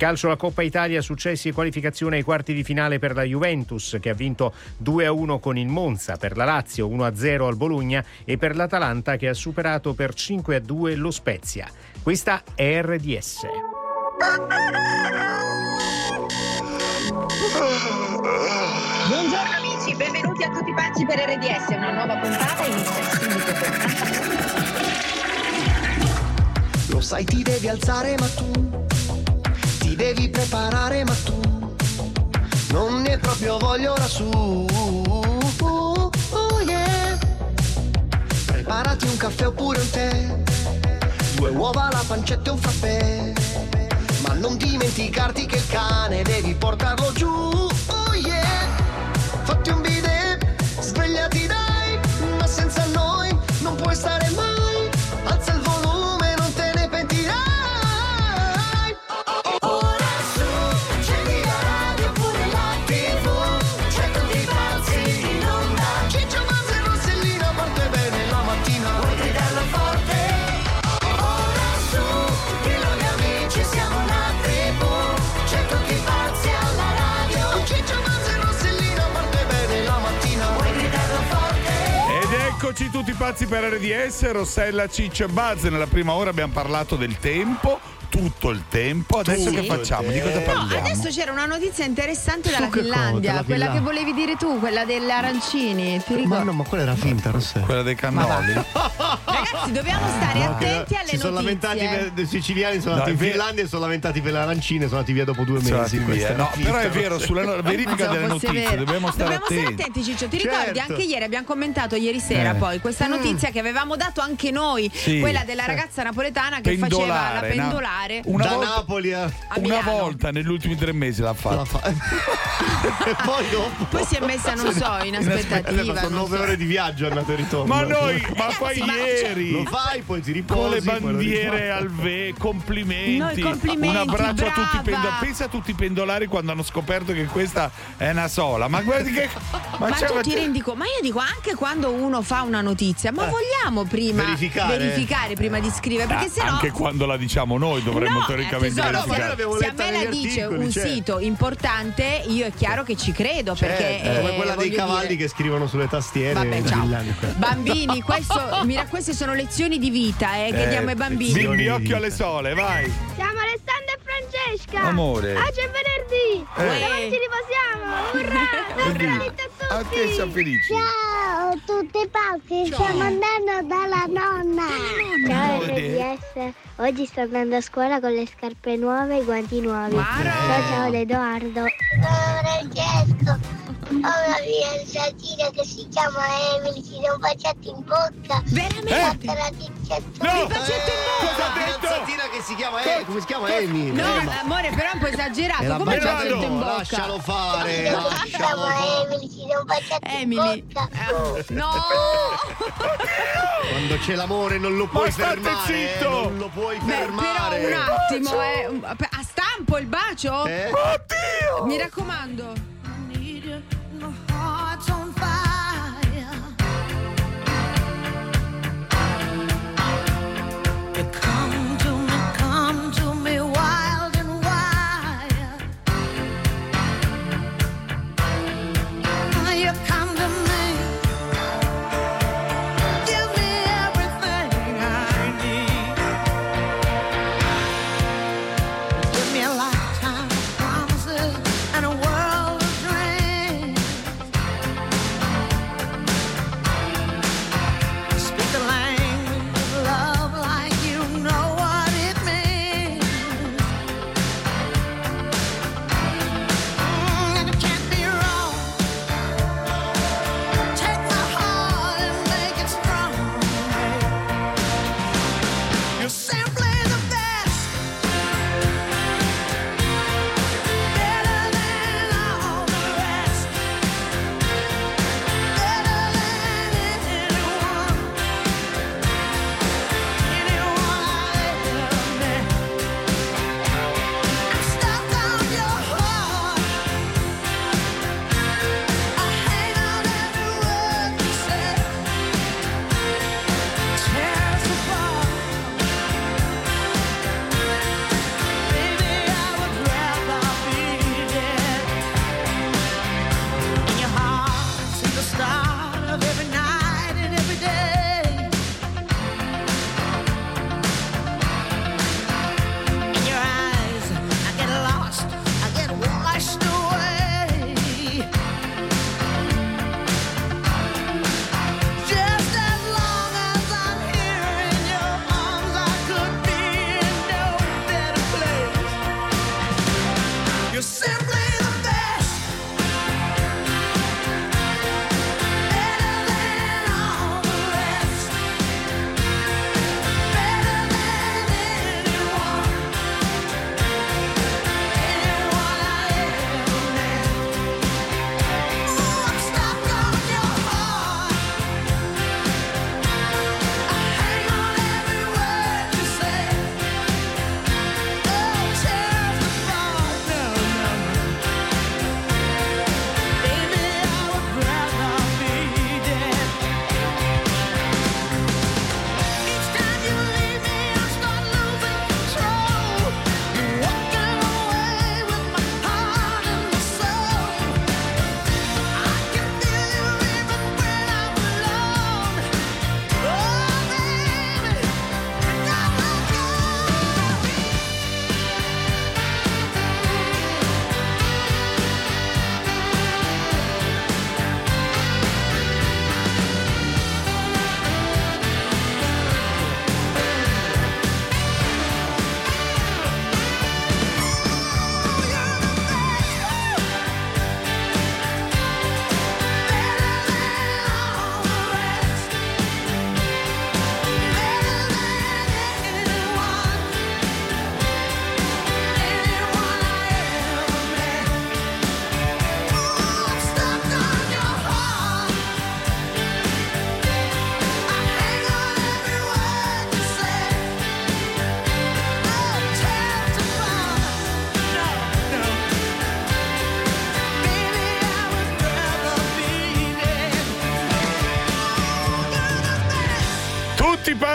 Calcio la Coppa Italia, successi e qualificazione ai quarti di finale per la Juventus che ha vinto 2-1 con il Monza, per la Lazio 1-0 al Bologna e per l'Atalanta che ha superato per 5-2 lo Spezia. Questa è RDS. Buongiorno amici, benvenuti a tutti pazzi per RDS, una nuova puntata inizia subito Lo sai ti devi alzare ma tu devi preparare ma tu non ne proprio voglio ora su. Oh, oh, yeah. Preparati un caffè oppure un tè, due uova, la pancetta e un frappè. Ma non dimenticarti che il cane devi portarlo giù. Oh yeah. Fatti un bidet, eccoci tutti pazzi per RDS, Rossella, Ciccio e Buzz. Nella prima ora abbiamo parlato del tempo, tutto il tempo. Adesso Tutto che facciamo? Di cosa No, parliamo? adesso c'era una notizia interessante dalla cosa? Finlandia, Dalla quella che volevi dire tu, quella delle arancini. Ti Ma ricordi? no, ma quella era finta, Rossella. Quella dei cannoli. Ragazzi, dobbiamo stare attenti alle si sono lamentati notizie. per, i siciliani sono No, andati in. Finlandia e sono lamentati per le arancine sono andati via dopo due Sono mesi No, però è vero, sulla no- verifica delle notizie vero. dobbiamo stare attenti. attenti, Ciccio. Ti ricordi Certo. anche ieri abbiamo commentato ieri sera Eh. poi questa notizia che avevamo dato anche noi, Sì. quella della ragazza napoletana che faceva la Pendolare, pendolare. Una da volta- Napoli a... a Una volta negli ultimi tre mesi l'ha la fatto. fa- e poi dopo Poi si è messa, non so, in aspettativa. sono non nove so. ore di viaggio andata e ritorno Ma noi, ma Ragazzi, poi ma- ieri lo fai poi ti riposi con le bandiere al V, complimenti. Noi complimenti, Un abbraccio a tutti i brava. pendolari. Pensa a tutti i pendolari quando hanno scoperto che questa è una sola. Ma guardi che. Ma, c'è- tu ti rendi conto? Ma io dico anche quando uno fa una notizia, ma vogliamo prima Eh. Verificare? verificare prima di scrivere? Perché Ah, sennò. Anche quando la diciamo noi dovremmo No, teoricamente eh, ma noi verificare. l'abbiamo se a me la dice articoli, un certo. sito importante, io è chiaro che ci credo perché. Certo, come eh, quella dei cavalli dire- che scrivono sulle tastiere Vabbè, ciao. Bambini, questo, mira, queste sono lezioni di vita eh, che Eh, diamo ai bambini. lezioni. Bimbi, occhio alle sole, vai. Siamo Alessandra e Francesca. Amore. Oggi è venerdì. Eh. Domani ci riposiamo. Urrà! A A tutti. te siamo felici. Ciao tutti pazzi, stiamo andando dalla nonna. Ciao RDS. Oggi sto andando a scuola con le scarpe nuove e i guanti nuovi. Ciao ciao Edoardo. Ciao Francesco. Ho una fidanzatina che si chiama Emily, ci do un bacetto in bocca. Veramente? Fatta la. No! bacetto in Cosa ha detto? fidanzatina che si chiama E, come si chiama Amy? No, Eh, amore, però è un po' esagerato. Come il bacetto in no, bocca? Lascialo fare, Si chiama. Emily, ci do un bacetto Emily. in bocca. Eh, no! Quando c'è l'amore non lo puoi fermare. eh, zitto! Non lo puoi Beh, fermare. però un attimo, eh. A stampo il bacio? Eh? Oddio! Mi raccomando.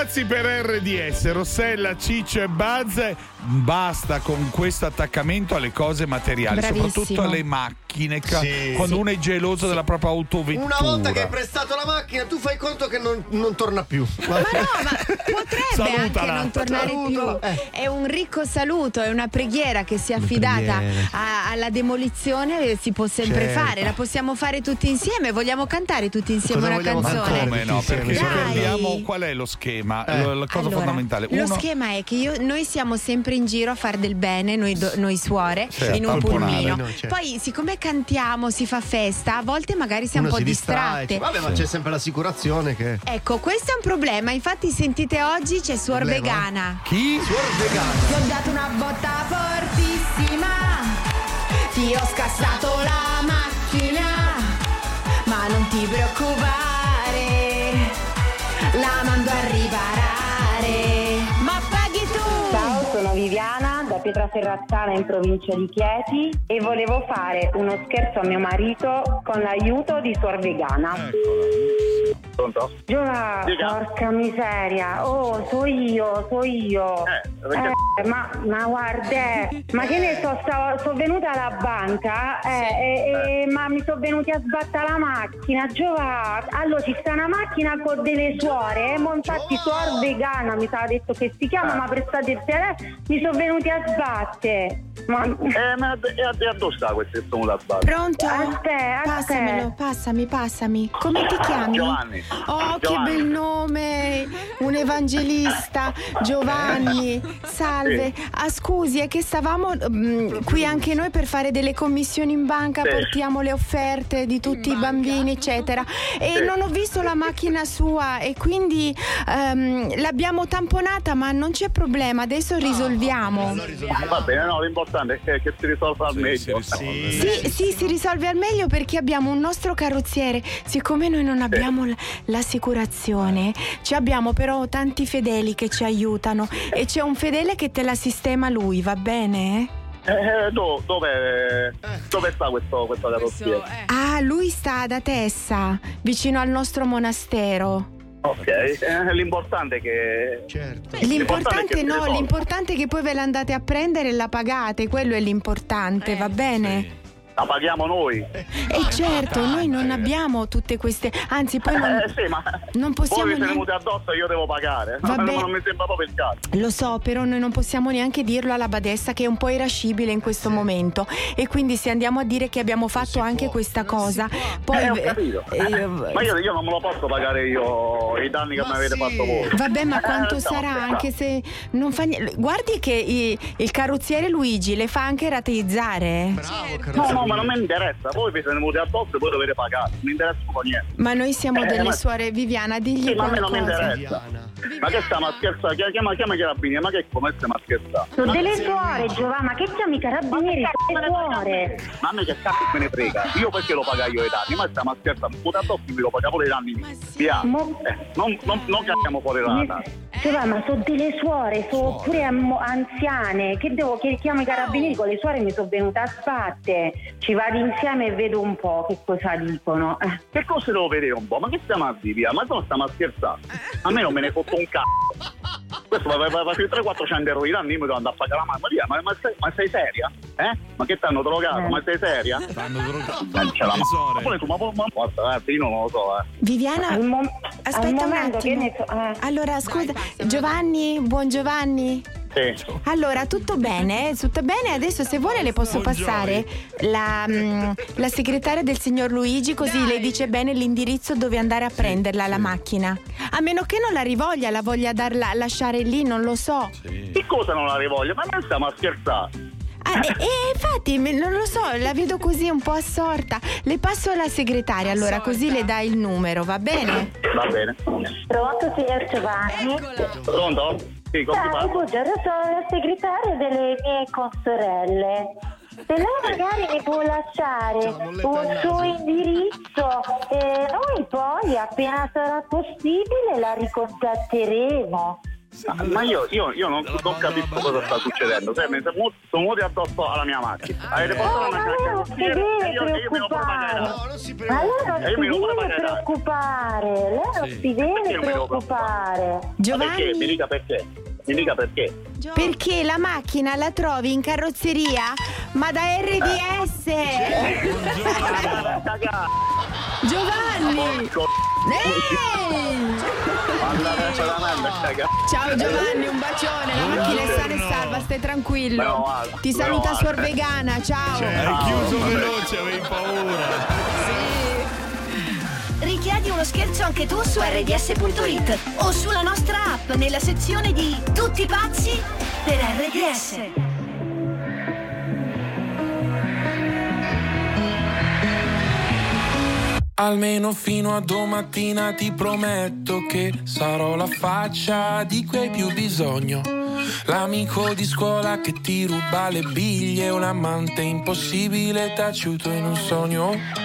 Pazzi per RDS, Rossella, Ciccio e Buzz. Basta con questo attaccamento alle cose materiali, Bravissimo. soprattutto alle macchine. Sì, quando sì. uno è geloso della propria autovettura. Una volta che hai prestato la macchina, tu fai conto che non, non torna più. Ma no, ma potrebbe anche Salutala. non tornare Salutala. più. Eh. È un ricco saluto, è una preghiera che sia affidata preghiera. a- alla demolizione, eh, si può sempre Certo. fare, la possiamo fare tutti insieme. Vogliamo cantare tutti insieme Cosa una Ma canzone? fare? come no? Perché parliamo qual è lo schema? Eh. Lo- La cosa Allora, fondamentale. Lo Uno, schema è che io- noi siamo sempre in giro a fare del bene, noi, do- noi suore, Certo, in un pulmino. polmone, no, certo. Poi, siccome cantiamo, si fa festa, a volte magari siamo Uno un po' si distrae. distratte. Vabbè, ma c'è sempre l'assicurazione che. Ecco, questo è un problema. Infatti, sentite oggi c'è Suor Problema? Vegana. chi? Suor vegana. Ti ho dato una botta fortissima, ti ho scassato la macchina, ma non ti preoccupare, la mando a riparare. Pietraferrazzana in provincia di Chieti e volevo fare uno scherzo a mio marito con l'aiuto di Suor Vegana. Pronto? Giova, Dica. porca miseria, oh, so io, so io. Eh, perché- Eh, ma, ma guarda, ma che ne so, stavo- sono venuta alla banca eh, e- e- ma mi sono venuti a sbattere la macchina, Giova. Allora ci sta una macchina con delle suore, eh, ma infatti suor vegana mi stava detto che si chiama, ma prestate il telefono, mi sono venuti a sbattere. Ma... Eh, ma e a, a dove sta questo che sono da sbattere? Pronto? Aspetta, Passamelo, passami, passami. Come ti chiami? Giovanni. Oh, che Giovanni. bel nome! Un evangelista, Giovanni. Salve. Ah, scusi, è che stavamo mm, qui anche noi per fare delle commissioni in banca, Sì. portiamo le offerte di tutti i bambini, eccetera. E Sì. non ho visto la macchina sua e quindi ehm, l'abbiamo tamponata, ma non c'è problema, adesso risolviamo. Va bene, no, l'importante è che, si risolva al Sì, meglio. si risolve. Sì, sì, si risolve al meglio perché abbiamo un nostro carrozziere. Siccome noi non abbiamo l- l'assicurazione, ci abbiamo però tanti fedeli che ci aiutano e c'è un fedele che te la sistema lui, va bene? Eh, do- dove, dove sta questo, questo carrozziere? Ah, lui sta ad Atessa, vicino al nostro monastero. Ok, eh, l'importante è che... Certo. L'importante L'importante è che no, l'importante è che poi ve la andate a prendere e la pagate, quello è l'importante, va bene? La paghiamo noi. E certo, noi non abbiamo tutte queste, anzi poi non, Eh sì, ma non possiamo voi mi siete neanche... venuti addosso e io devo pagare. Vabbè. Non, non mi sembra proprio il caso. Lo so, però noi non possiamo neanche dirlo alla badessa che è un po' irascibile in questo momento e quindi se andiamo a dire che abbiamo fatto anche questa cosa, poi eh, ho capito. eh, ma io, io non me lo posso pagare io i danni che mi avete fatto voi. Vabbè, ma Eh, quanto sarà anche se non fa niente. Guardi che i- il carrozziere Luigi le fa anche rateizzare. Bravo, No, no, ma non mi interessa. Voi vi siete venuti addosso e voi dovete pagare. Non mi interessa un po' niente. Ma noi siamo Eh, delle ma- suore Viviana, digli Sì, ma a me non mi interessa. Ma che stiamo a scherzare? Chiama, chiama, chiama i carabinieri, ma che come stiamo a scherzare? Sono delle suore, Giova, ma che chiami i carabinieri? Sono delle suore. Ma a me che cazzo me ne frega? Io perché lo pago io i danni? Ma stiamo a scherzare, puta addosso mi lo paga pure i danni. Via. Mo- Eh, non, non, non cacchiamo fuori la data. Giova, ma sono delle suore, sono pure am- anziane. Che devo che chiamo i carabinieri con le suore mi sono venuta a sbatte. Ci vado insieme e vedo un po' che cosa dicono. Eh. Che cosa devo vedere un po'? Ma che stiamo a dire? Ma non stiamo a scherzare? A me non me ne fotto un cazzo. Questo va, va, va 300-400 euro di danni, io mi devo andare a pagare la mano. Ma, via, ma, ma, sei, ma sei seria? Eh? Ma che ti hanno drogato? Eh. Ma sei seria? Stanno drogato. Eh, c'è la ma- ma pure tu, ma, ma, ma guarda, guarda, io non lo so, eh. Viviana, al aspetta un attimo. ne so. eh. Allora, scusa, Giovanni, buon Giovanni. Sì. Allora, tutto bene, tutto bene. Adesso se vuole le posso passare la, mm, la segretaria del signor Luigi così le dice bene l'indirizzo dove andare a prenderla la macchina. A meno che non la rivoglia, la voglia darla, lasciare lì, non lo so. Che cosa non la rivoglio? Ma noi stiamo a scherzare. Ah, e, e infatti, non lo so, la vedo così un po' assorta. Le passo alla segretaria, allora così le dai il numero, va bene? Va bene. Pronto, signor Giovanni? Pronto? Sì, Ciao, buongiorno, sono la segretaria delle mie consorelle. Se lei magari mi può lasciare un suo indirizzo, e noi poi appena sarà possibile la ricontatteremo. Ma io, io, io non, non capisco cosa sta succedendo. Cioè, mi sono venuti addosso alla mia macchina. Avete portato la macchina al carrozziere e io, io pagare. No, non si Ma lei non si deve preoccupare, lei non si deve preoccupare. Ma perché? Mi Giovanni, dica perché. Mi dica perché. perché la macchina la trovi in carrozzeria, ma da RDS. Giovanni! Merda, caga. Ciao Giovanni, un bacione, la macchina è sana e salva, stai tranquillo. Ti saluta. Suor Vegana, ciao. Hai chiuso veloce, avevi paura. Richiedi uno scherzo anche tu su rds.it o sulla nostra app nella sezione di Tutti pazzi per RDS. Almeno fino a domattina ti prometto che sarò la faccia di cui hai più bisogno. L'amico di scuola che ti ruba le biglie, un amante impossibile taciuto in un sogno.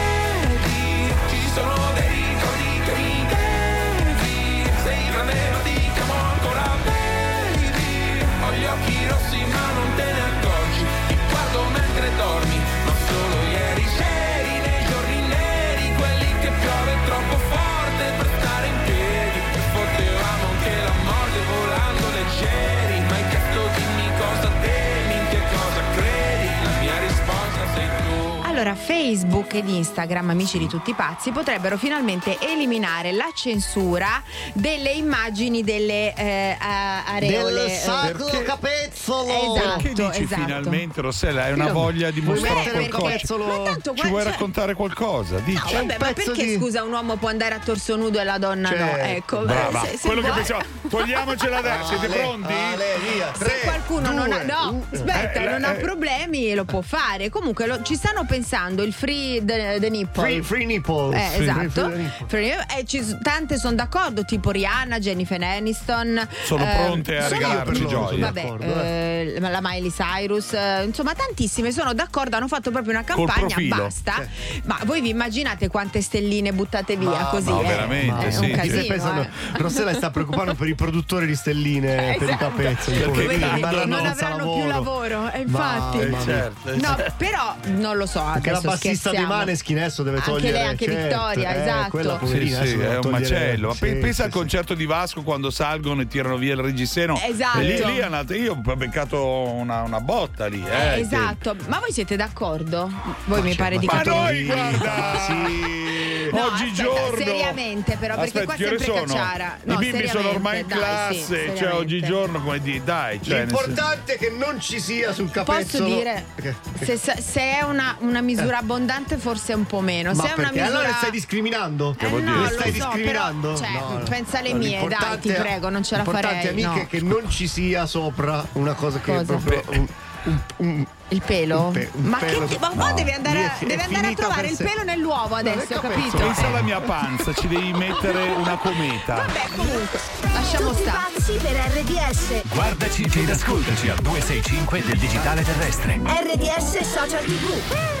Facebook ed Instagram, amici di tutti i pazzi, potrebbero finalmente eliminare la censura delle immagini delle eh, areole. Del eh, sacro Perché- Esatto, capezzolo. Perché dici esatto. finalmente, Rossella, hai una Io- voglia di mostrare qualcosa? capezzolo? Ma tanto Ci vuoi cioè- raccontare qualcosa? No, Dici. vabbè, ma perché di- scusa un uomo può andare a torso nudo e la donna no? Certo. Ecco, Brava, eh, se- se quello che vuoi- pensavo. Togliamocela adesso, siete Ale, pronti? Ale, via. Se Tre, qualcuno non ha, due, no, aspetta, Eh, non ha eh. problemi, lo può fare. Comunque lo- ci stanno pensando il free the, the nipple. Free, free nipple. Eh, Free- esatto. free- free eh, ci- tante sono d'accordo, tipo Rihanna, Jennifer Aniston. Sono eh, pronte a sono- regalarci gioia. Vabbè, d'accordo, eh, la Miley Cyrus, eh, insomma, tantissime sono d'accordo. Hanno fatto proprio una campagna. Basta. Ma voi vi immaginate quante stelline buttate via Ma così? no, eh? veramente, È sì, un casino. Se pensano, eh. Rossella sta preoccupando per i produttori di stelline per i Esatto. capezzoli. Perché poverini, non avranno più lavoro, eh, infatti. Ma- Eh, ma- certo. No, però non lo so. Perché la adesso bassista di. Maneskin adesso deve Anche togliere lei, anche certo, Vittoria, eh, esatto. quella Sì, poverina, sì, è un macello. Ma sì, pe- pensa sì, al sì. concerto di Vasco quando salgono e tirano via il reggiseno. Esatto. E lì, lì è andata- io ho beccato una, una botta lì. Eh, Eh, che- esatto, ma voi siete d'accordo? Voi mi pare di Ma capire. noi, guarda! Sì. No, Oggigiorno aspetta, seriamente però, perché Aspetta, qua che sempre sono? cacciara. No, I bimbi sono ormai in seriamente, dai, sì, classe, cioè oggigiorno come di dai, cioè, L'importante è che non ci sia sul capezzolo. Posso dire, Che- se, se è una, una misura abbondante forse un po' meno. Ma se è una perché? misura... Allora stai discriminando? Eh, vuol no, lo stai so, discriminando? però, cioè, No, no. pensa alle No, mie, dai, ti prego, non ce la farei. amiche, no. che non ci sia sopra una cosa che Cosa? è proprio un- Il pelo? Un pe- un ma pelo- che ti- ma No. devi andare, a, devi andare a trovare il se- pelo nell'uovo adesso, ho capito? Pensa alla mia panza, ci devi mettere una cometa. Vabbè, comunque, lasciamo Tutti stare. pazzi per RDS. Guardaci ed ascoltaci al 265 del digitale terrestre. RDS Social TV.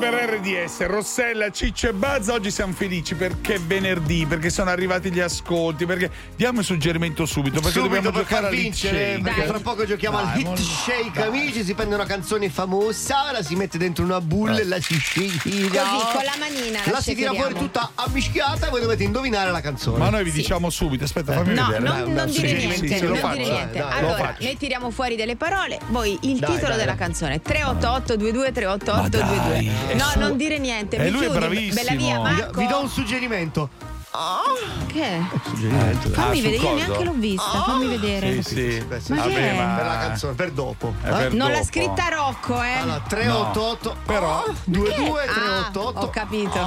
per RDS, Rossella, Ciccio e Buzz, oggi siamo felici perché è venerdì, perché sono arrivati gli ascolti, perché diamo il suggerimento subito, perché Subito dobbiamo per giocare al vincere, shake. perché fra poco giochiamo al Dai, hit molto- shake, amici. Si prende una canzone famosa, la si mette dentro una bulla e la si. Così, con la manina la La si tira fuori tutta ammischiata e voi dovete indovinare la canzone. Ma noi vi diciamo subito, aspetta, fammi No, vedere. non, Dai, non dai, dire sì, niente, sì, sì, non faccio, dire dai, niente. dai, lo allora, noi tiriamo fuori delle parole, voi il Dai, titolo dai, della dai. canzone 388 22 388 Ma dai, 22. è No, su- non dire niente, E mi lui è chiudi, bravissimo. bella via, Vi do- Marco. Vi do un suggerimento. Che? Suggerimento. Fammi Ah, vedere, io neanche l'ho vista, fammi vedere. Sì, sì. Ma Vabbè, che è? ma- Per la canzone, per dopo. È eh? per Non l'ha dopo. scritta Rocco, eh. Allora, 388. Però- 22 Ah, 388. ho capito.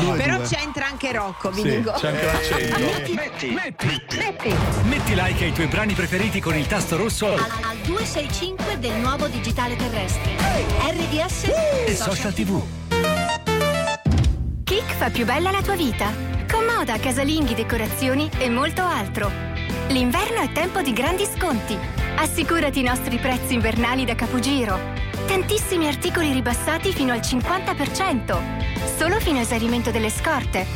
Due, Però c'entra anche Rocco, vi Sì, dico. c'è anche l'accento. Metti, metti, metti like ai tuoi brani preferiti con il tasto rosso Al, al 265 del nuovo digitale terrestre. RDS e social tv. Kik fa più bella la tua vita. Moda, casalinghi, decorazioni e molto altro. L'inverno è tempo di grandi sconti. Assicurati i nostri prezzi invernali da Capogiro. Tantissimi articoli ribassati fino al 50%. Solo fino a esaurimento delle scorte.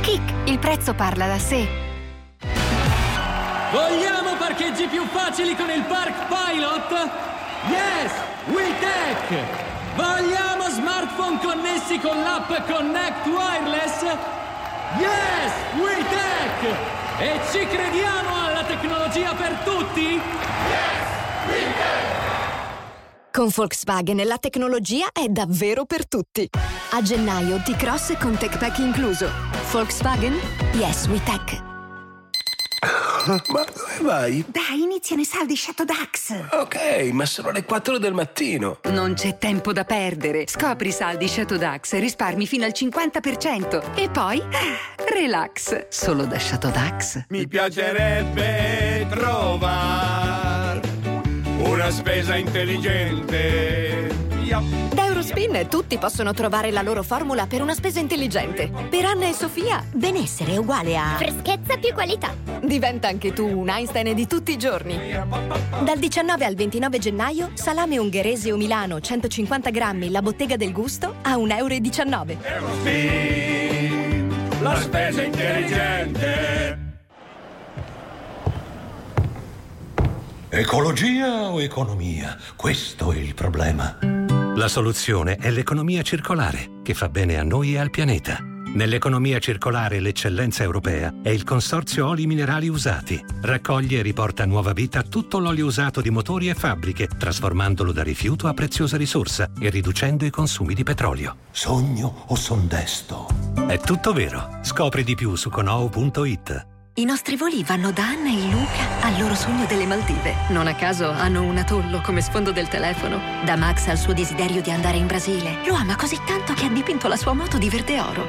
Kik, il prezzo parla da sé. Vogliamo parcheggi più facili con il Park Pilot? Yes! WeTech! Vogliamo smartphone connessi con l'app Connect Wireless? Yes! WeTech! E ci crediamo alla tecnologia per tutti? Con Volkswagen la tecnologia è davvero per tutti. A gennaio T-Cross con Tech Pack incluso. Volkswagen? Yes, we tech. Ma dove vai? Dai, iniziano i saldi Shadow Dax. Ok, ma sono le 4 del mattino. Non c'è tempo da perdere. Scopri i saldi Shadow Dax e risparmi fino al 50%. E poi, ah, relax. Solo da Shadow Dax. Mi piacerebbe trovare una spesa intelligente. Da Eurospin tutti possono trovare la loro formula per una spesa intelligente. Per Anna e Sofia, benessere è uguale a... Freschezza più qualità. Diventa anche tu un Einstein di tutti i giorni. Dal 19 al 29 gennaio, salame ungherese o Milano 150 grammi, la bottega del gusto a 1,19 euro. La spesa intelligente. Ecologia o economia? Questo è il problema. La soluzione è l'economia circolare, che fa bene a noi e al pianeta. Nell'economia circolare l'eccellenza europea è il Consorzio Oli Minerali Usati. Raccoglie e riporta a nuova vita tutto l'olio usato di motori e fabbriche, trasformandolo da rifiuto a preziosa risorsa e riducendo i consumi di petrolio. Sogno o son desto? È tutto vero. Scopri di più su conou.it. I nostri voli vanno da Anna e Luca al loro sogno delle Maldive. Non a caso hanno un atollo come sfondo del telefono. Da Max al suo desiderio di andare in Brasile. Lo ama così tanto che ha dipinto la sua moto di verde oro.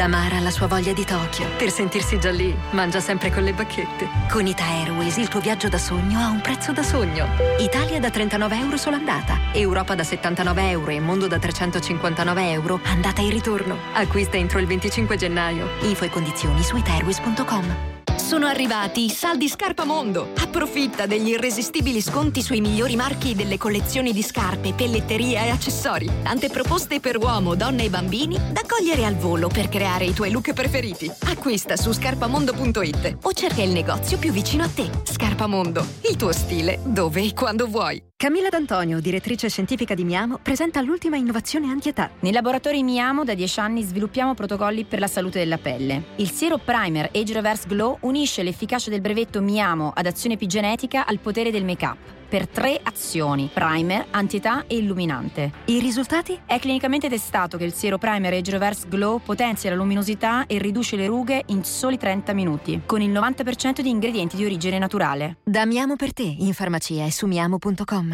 Da Mara alla sua voglia di Tokyo. Per sentirsi già lì, mangia sempre con le bacchette. Con Ita Airways il tuo viaggio da sogno ha un prezzo da sogno. Italia da 39 euro sola andata. Europa da 79 euro e Mondo da 359 euro. Andata e ritorno. Acquista entro il 25 gennaio. Info e condizioni su itairways.com. Sono arrivati i saldi Scarpa Mondo. Approfitta degli irresistibili sconti sui migliori marchi delle collezioni di scarpe, pelletteria e accessori. Tante proposte per uomo, donne e bambini da cogliere al volo per creare i tuoi look preferiti. Acquista su scarpamondo.it o cerca il negozio più vicino a te. Scarpa Mondo, il tuo stile dove e quando vuoi. Camilla D'Antonio, direttrice scientifica di Miamo, presenta l'ultima innovazione anti-età. Nei laboratori Miamo da 10 anni sviluppiamo protocolli per la salute della pelle. Il Siero Primer Age Reverse Glow unisce l'efficacia del brevetto Miamo ad azione epigenetica al potere del make-up per tre azioni: primer, antietà e illuminante. I risultati? È clinicamente testato che il siero primer Age Reverse Glow potenzia la luminosità e riduce le rughe in soli 30 minuti, con il 90% di ingredienti di origine naturale. Da Miamo per te, in farmacia e su miamo.com.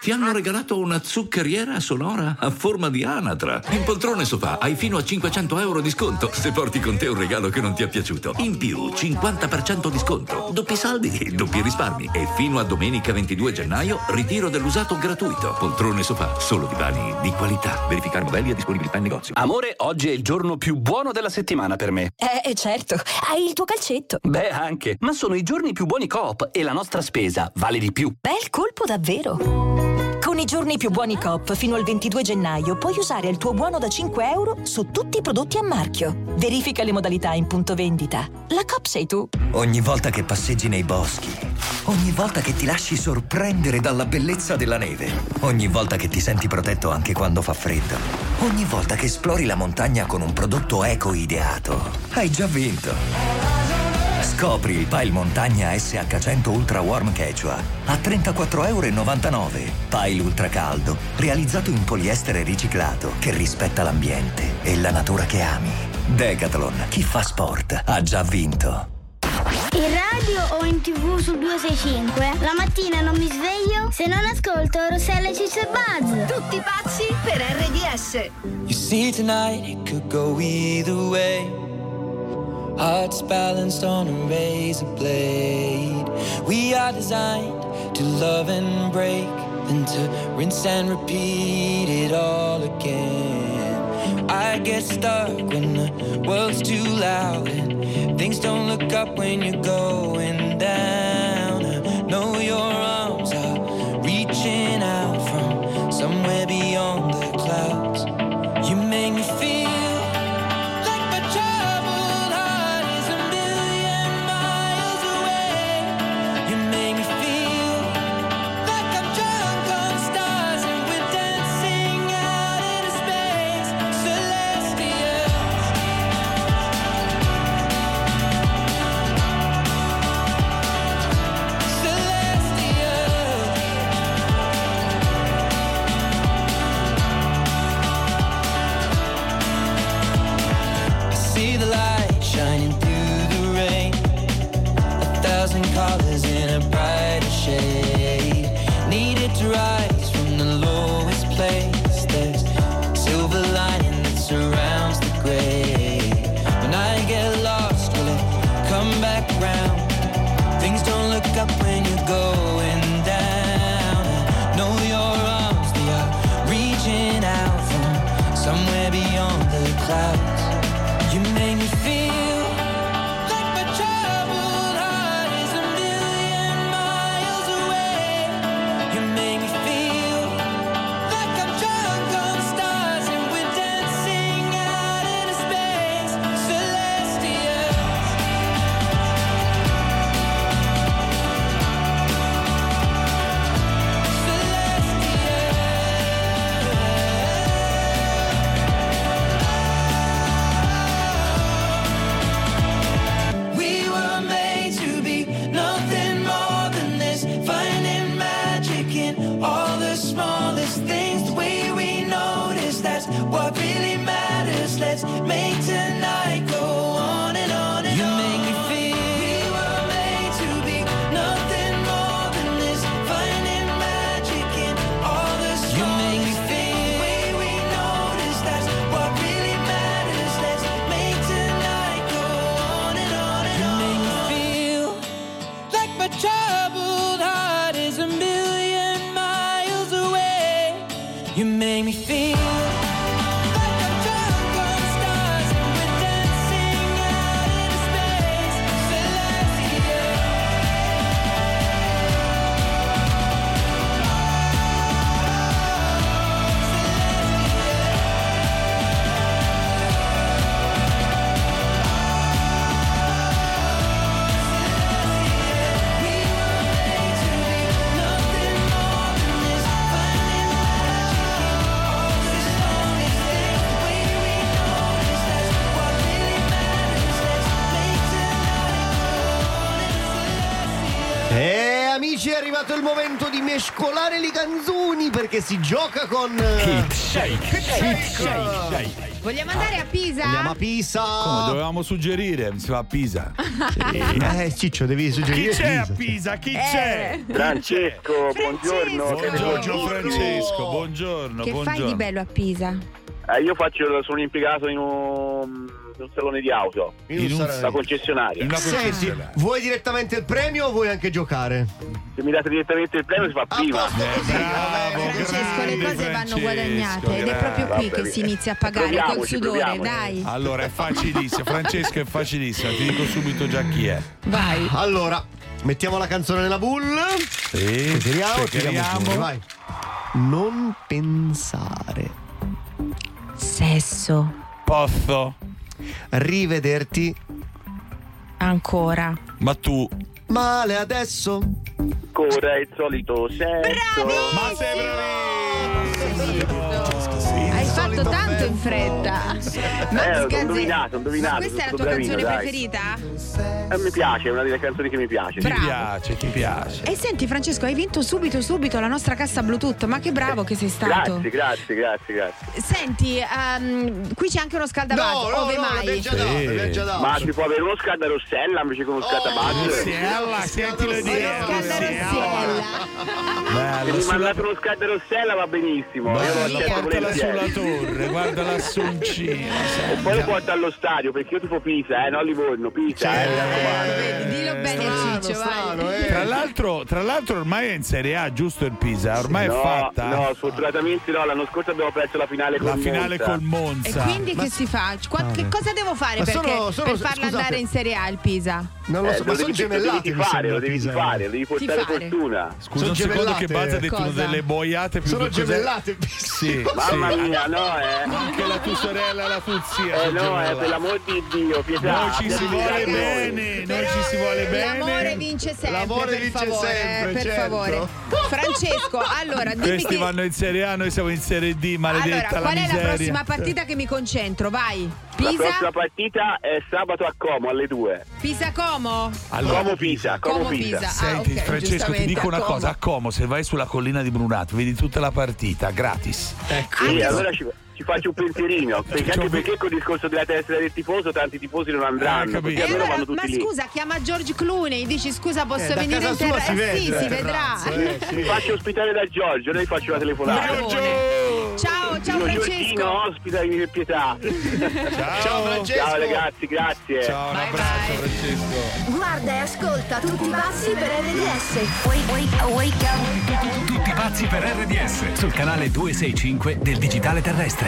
Ti hanno regalato una zuccheriera sonora a forma di anatra. In poltrone sofà hai fino a 500 euro di sconto se porti con te un regalo che non ti è piaciuto. In più, 50% di sconto, doppi saldi e doppi risparmi. E fino a domenica 22 gennaio, ritiro dell'usato gratuito. Poltrone sofà, solo divani di qualità. Verificare modelli e disponibilità in negozio. Amore, oggi è il giorno più buono della settimana per me. Eh, certo, hai il tuo calcetto. Beh, anche. Ma sono i giorni più buoni Coop e la nostra spesa vale di più. Bel colpo davvero. Con i giorni più buoni Coop fino al 22 gennaio puoi usare il tuo buono da 5 euro su tutti i prodotti a marchio. Verifica le modalità in punto vendita. La Coop sei tu. Ogni volta che passeggi nei boschi, ogni volta che ti lasci sorprendere dalla bellezza della neve, ogni volta che ti senti protetto anche quando fa freddo, ogni volta che esplori la montagna con un prodotto eco ideato, hai già vinto. Scopri il Pile Montagna SH100 Ultra Warm Quechua a 34,99 euro. Pile Ultra Caldo, realizzato in poliestere riciclato che rispetta l'ambiente e la natura che ami. Decathlon, chi fa sport ha già vinto. In radio o in tv su 265 la mattina non mi sveglio se non ascolto Rossella Ciccio e Buzz. Tutti pazzi per RDS. You see tonight it could go either way. Hearts balanced on a razor blade. We are designed to love and break, then to rinse and repeat it all again. I get stuck when the world's too loud and things don't look up when you're going down. I know your mescolare le canzoni perché si gioca con Hit shake, hit shake. Vogliamo andare a Pisa? Andiamo a Pisa. Come dovevamo suggerire? Si va a Pisa. Eh Ciccio devi Chi suggerire c'è a Pisa. Pisa? Chi Eh. c'è? Francesco, buongiorno. Buongiorno Francesco, buongiorno, Che buongiorno. fai di bello a Pisa? Eh, io faccio, sono impiegato in un, in un salone di auto, In un salone. una concessionaria. Senti, vuoi direttamente il premio o vuoi anche giocare? Se mi date direttamente il premio si fa prima. Francesco, le cose vanno guadagnate ed è proprio qui che si inizia a pagare col Proviamoci, sudore, dai. Allora è facilissimo, Francesco è facilissimo, ti dico subito già chi è. Vai. Allora, mettiamo la canzone nella bull. Sì, Tiriamo, tiriamo vai. Non pensare. Sesso. Posso? Rivederti. Ancora. Ma tu Male adesso. Ancora il solito sesso. Ma sei Hai fatto tanto in fretta. Max Eh, ho Gazzè- indovinato, ho indovinato, Ma questa è la tua bravino, canzone dai. preferita? Eh, mi piace, è una delle canzoni che mi piace. Bravo. Ti piace, ti piace. E senti Francesco, hai vinto subito subito la nostra cassa Bluetooth, ma che bravo che sei stato. Grazie, grazie, grazie, grazie. Senti, ehm, qui c'è anche uno scaldavaggio, No, no, ove no, mai? già dato, l'abbiamo già dato. Ma si può avere uno scaldarossella invece che uno scaldabagio? Rossiella, sentilo dire. Scaldarossella. Se Bello, mi mandate uno scaldarossella va benissimo. Io lo accetto portala sulla volentieri. torre, guarda l'assuncino. E poi lo porto allo stadio perché io tipo Pisa, eh, non Livorno, Pisa, eh, mi raccomando. Vedi, dillo bene a Ciccio, vai. Tra l'altro, tra l'altro ormai è in Serie A, giusto il Pisa? Ormai no, è fatta. No, sfortunatamente no, l'anno scorso abbiamo perso la finale La col finale Monza. col E Monza. quindi che si fa? Qua- che cosa devo fare Ma perché- sono- sono- per farla scusate. andare in Serie A il Pisa? Non lo Eh, so, ma lo sono devi, lo devi fare, lo devi fare, eh. lo devi portare fortuna. Scusa Sono un secondo che. Bazza ha detto delle boiate più Sono gemellate. Sì, Mamma mia, no, eh. Anche la tua sorella la tua zia. Eh no, eh, per l'amor di Dio, pietà. Noi ci si vuole bene, noi ci si vuole bene. L'amore vince sempre, L'amore per vince favore, sempre, eh, per certo. favore. Francesco, allora dimmi Questi che vanno in Serie A, noi siamo in Serie D, maledetta Allora, la qual è miseria. la prossima partita che mi concentro? Vai. La Pisa? prossima partita è sabato a Como alle 2. Pisa Como? Como Pisa, Como, Como Pisa. Pisa. Senti, ok, Francesco, ti dico una cosa: a Como, se vai sulla collina di Brunato, vedi tutta la partita gratis. Ecco. Sì, allora ci, ci faccio un pensierino. Perché anche perché con il discorso della tessera del tifoso tanti tifosi non andranno. così E almeno allora, ma tutti lì. scusa, chiama George Clooney, dici scusa, posso Eh, da venire casa in terra? si Eh, vede, sì, si eh, vedrà. Mi faccio ospitare da Giorgio, noi faccio la telefonata. Ciao, ciao Io, Francesco. Giorgino, ospitami per pietà. Ciao, Francesco. Ciao ragazzi, grazie. Ciao, un abbraccio Francesco. Guarda e ascolta tutti pazzi per RDS. Wake, wake, wake up. Tutti pazzi per RDS sul canale 265 del digitale terrestre.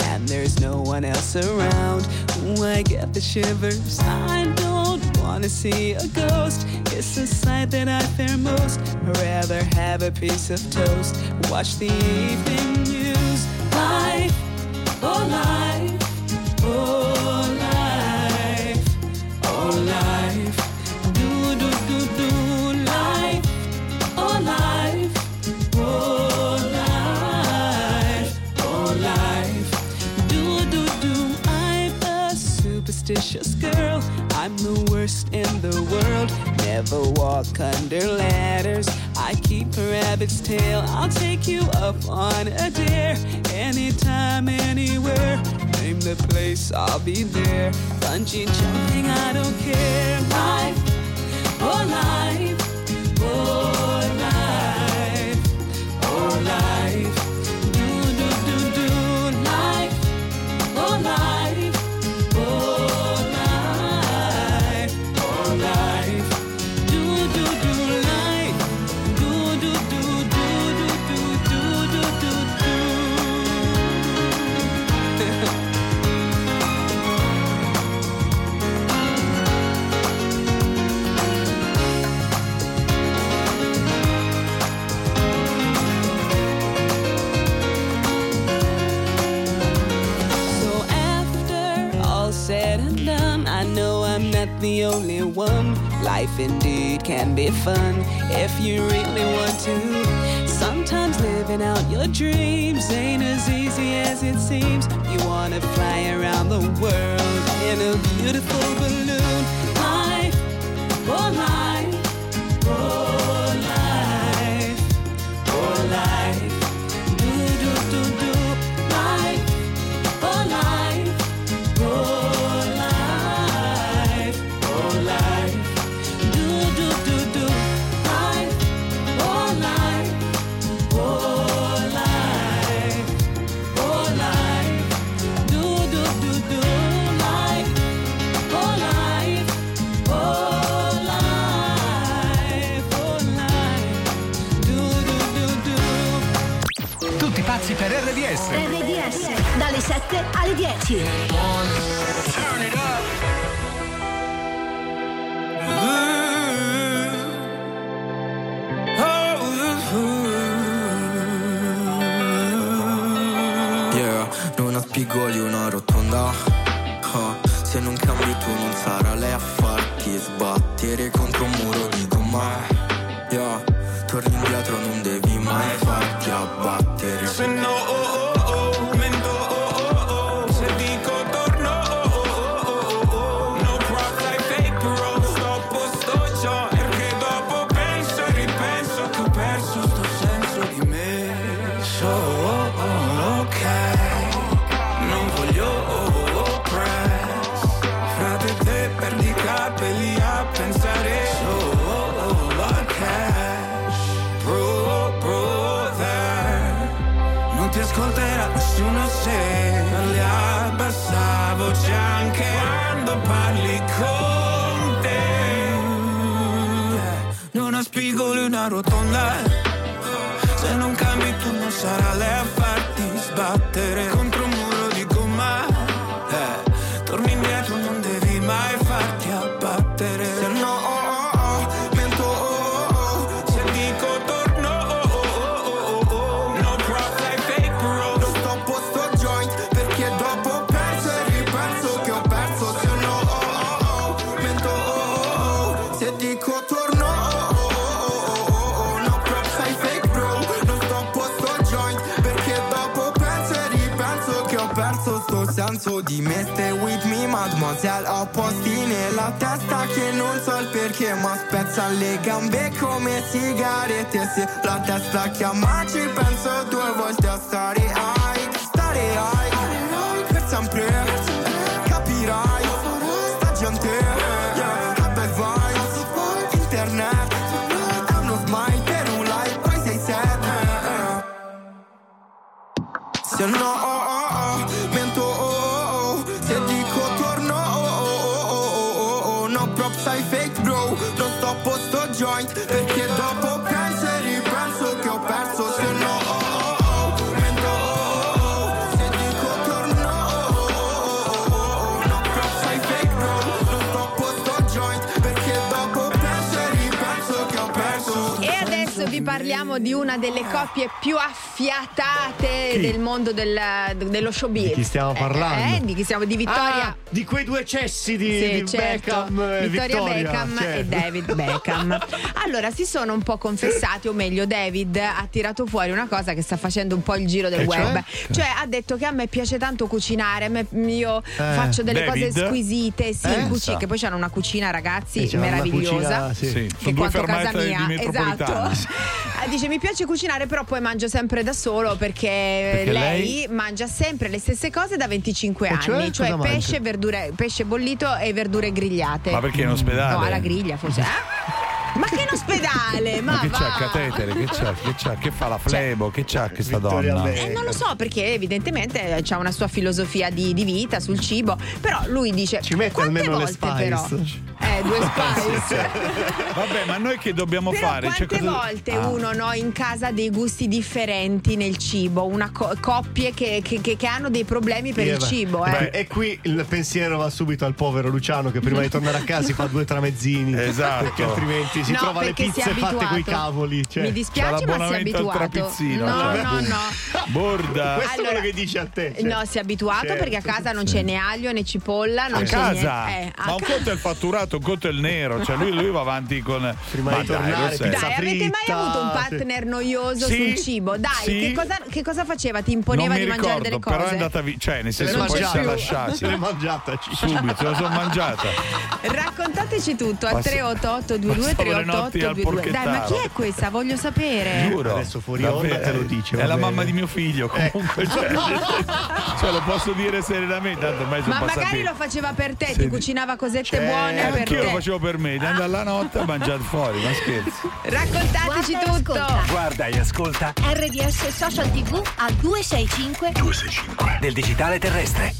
there's no one else around. Ooh, I get the shivers. I don't wanna see a ghost. It's the sight that I fear most. I'd rather have a piece of toast. Watch the evening news. Life, oh life, oh the world. Never walk under ladders. I keep a rabbit's tail. I'll take you up on a dare. Anytime, anywhere. Name the place, I'll be there. Bungee jumping, I don't care. Life, oh life, oh only one. Life indeed can be fun if you really want to. Sometimes living out your dreams ain't as easy as it seems. You wanna fly around the world in a beautiful balloon. Life, oh life, one dico torno oh, oh, oh, oh, oh, oh, No props ai fake bro. Non sto a posto joint Perché dopo penso e ripenso Che ho perso sto senso di me. Stay with me mademoiselle Ho posti nella testa che non so il perché Ma spezza le gambe come sigarette. Se la testa chiama ci penso due volte a stare high. Stare high Per sempre eh. Se parliamo di una delle coppie più affiatate del mondo del- dello showbiz. Di chi stiamo Eh, parlando? eh, di chi stiamo di Vittoria. Ah, di quei due cessi di, Sì, di certo. Beckham e Vittoria Vittoria, Beckham e certo. David Beckham. Allora, si sono un po' confessati, o meglio, David ha tirato fuori una cosa che sta facendo un po' il giro del E web. cioè? Cioè, ha detto che a me piace tanto cucinare, a me- io Eh, faccio delle David? cose squisite, sì, Eh? in cucina, Sa. che poi c'hanno una cucina, ragazzi, meravigliosa. cucina, sì. Sì, Che quanto casa mia, esatto. Eh, Dice mi piace cucinare, però poi mangio sempre da solo perché, Perché lei, mangia sempre le stesse cose da 25 E anni, cioè? cioè, mangia? pesce, verdure, pesce bollito e verdure grigliate. Ma perché in ospedale? No, alla griglia forse. Eh? Ma che in ospedale? Ma, Ma che va. c'ha catetere? Che c'ha? Che c'ha? Che fa la flebo? Che c'ha questa Vittoria donna? Eh, non lo so perché evidentemente ha una sua filosofia di, di vita sul cibo, però lui dice Ci mette quante almeno le volte spice. però? Eh, due spice. Vabbè, ma noi che dobbiamo Però fare? Cioè, quante cosa- volte Ah. uno no, in casa ha dei gusti differenti nel cibo, una co- coppie che, che- che- che hanno dei problemi per Sì, il cibo. Beh, Eh. E qui il pensiero va subito al povero Luciano che prima di tornare a casa si fa due tramezzini. Esatto. Perché altrimenti si No, trova le è pizze fatte coi cavoli. Cioè. Mi dispiace, ma si è abituato. no, cioè, no, no. Borda. Questo è Allora- quello che dici a te. cioè. No, si è abituato Certo, perché a casa non c'è né aglio né cipolla, non a c'è casa, niente. Eh, a ma un conto è il fatturato, è il nero. Cioè, lui, lui va avanti con. Prima ma di tornare, dai, pizza Dai, avete mai fritta, avuto un sì. partner noioso Sì, sul cibo? Dai, sì. che, cosa, che cosa faceva? Ti Non imponeva mi di mangiare ricordo, delle cose? però è andata via. Cioè, nel senso, poi si è lasciata. Se l'è mangiata. Subito, la sono mangiata. Raccontateci tutto al Passo- 388 22 passavo le notti 388 al 22 Dai, ma chi è questa? Voglio sapere. Giuro. Adesso fuori onda te lo dice, È la mamma di mio figlio, comunque. Cioè, cioè, lo posso dire serenamente, tanto Ma magari lo faceva per te, ti cucinava cosette Certo. buone Anch'io lo te. facevo per me, di andare alla notte a mangiare fuori, ma scherzi. Raccontateci Guarda e tutto. ascolta. Guarda e ascolta RDS Social TV a 265 del digitale terrestre.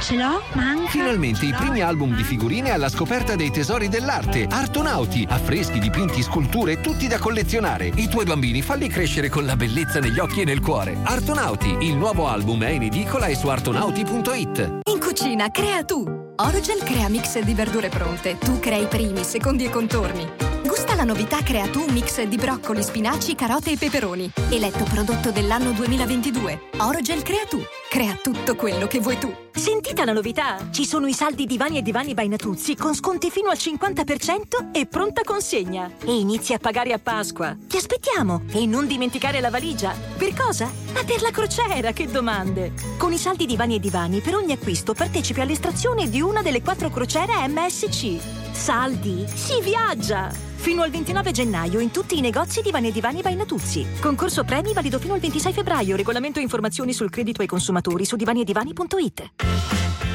Ce l'ho? Manca. Finalmente i primi album di figurine alla scoperta dei tesori dell'arte. Artonauti, affreschi, dipinti, sculture, tutti da collezionare. I tuoi bambini falli crescere con la bellezza negli occhi e nel cuore. Artonauti, il nuovo album è in edicola e su artonauti.it. In cucina, crea tu! Orogel crea mix di verdure pronte. Tu crei primi, secondi e contorni. Gusta la novità Crea tu mix di broccoli, spinaci, carote e peperoni. Eletto prodotto dell'anno 2022. Orogel Crea tu. Crea tutto quello che vuoi tu. Sentite la novità! Ci sono i saldi divani e divani by Natuzzi con sconti fino al 50% e pronta consegna. E inizi a pagare a Pasqua. Ti aspettiamo! E non dimenticare la valigia. Per cosa? Ma per la crociera, che domande! Con i saldi divani e divani, per ogni acquisto partecipi all'estrazione di una delle quattro crociere MSC. Saldi! Si viaggia! Fino al 29 gennaio in tutti i negozi Divani e Divani by Natuzzi. Concorso premi valido fino al 26 febbraio. Regolamento e informazioni sul credito ai consumatori su divaniedivani.it.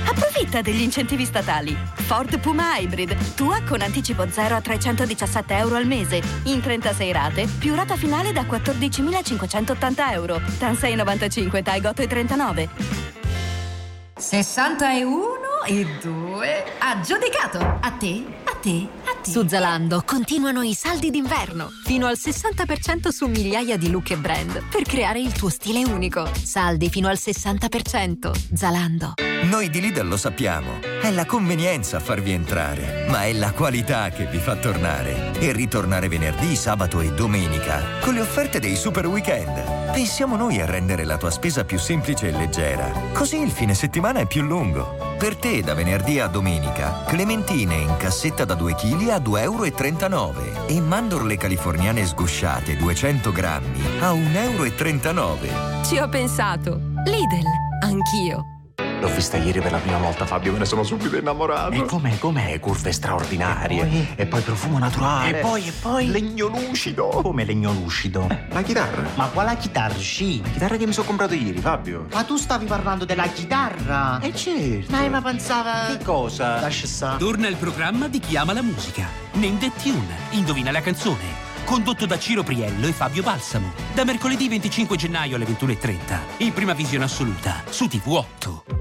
Approfitta degli incentivi statali. Ford Puma Hybrid, tua con anticipo 0 a 317 euro al mese, in 36 rate, più rata finale da 14.580 euro. TAN 695, TAI 8 e 39. 61 e 2 aggiudicato a te a te a te su Zalando continuano i saldi d'inverno fino al 60% su migliaia di look e brand per creare il tuo stile unico saldi fino al 60% Zalando Noi di Lidl lo sappiamo. È la convenienza a farvi entrare, ma è la qualità che vi fa tornare. E ritornare venerdì, sabato e domenica con le offerte dei super weekend. Pensiamo noi a rendere la tua spesa più semplice e leggera. Così il fine settimana è più lungo. Per te, da venerdì a domenica, clementine in cassetta da 2 kg a 2,39 euro e mandorle californiane sgusciate 200 grammi a 1,39 euro. Ci ho pensato. Lidl, anch'io. L'ho vista ieri per la prima volta, Fabio, me ne sono subito innamorato. E com'è, com'è? Curve straordinarie. E poi, profumo naturale. E poi, e poi? Legno lucido. Come legno lucido? La chitarra. Ma quale chitarra? Sì. La chitarra che mi sono comprato ieri, Fabio. Ma tu stavi parlando della chitarra? Eh certo. Ma, ma pensava... Che cosa? Lascia stare. Torna il programma di Chi ama la musica. Name the Tune. Indovina la canzone. Condotto da Ciro Priello e Fabio Balsamo. Da mercoledì 25 gennaio alle 21.30. In prima visione assoluta. Su TV8.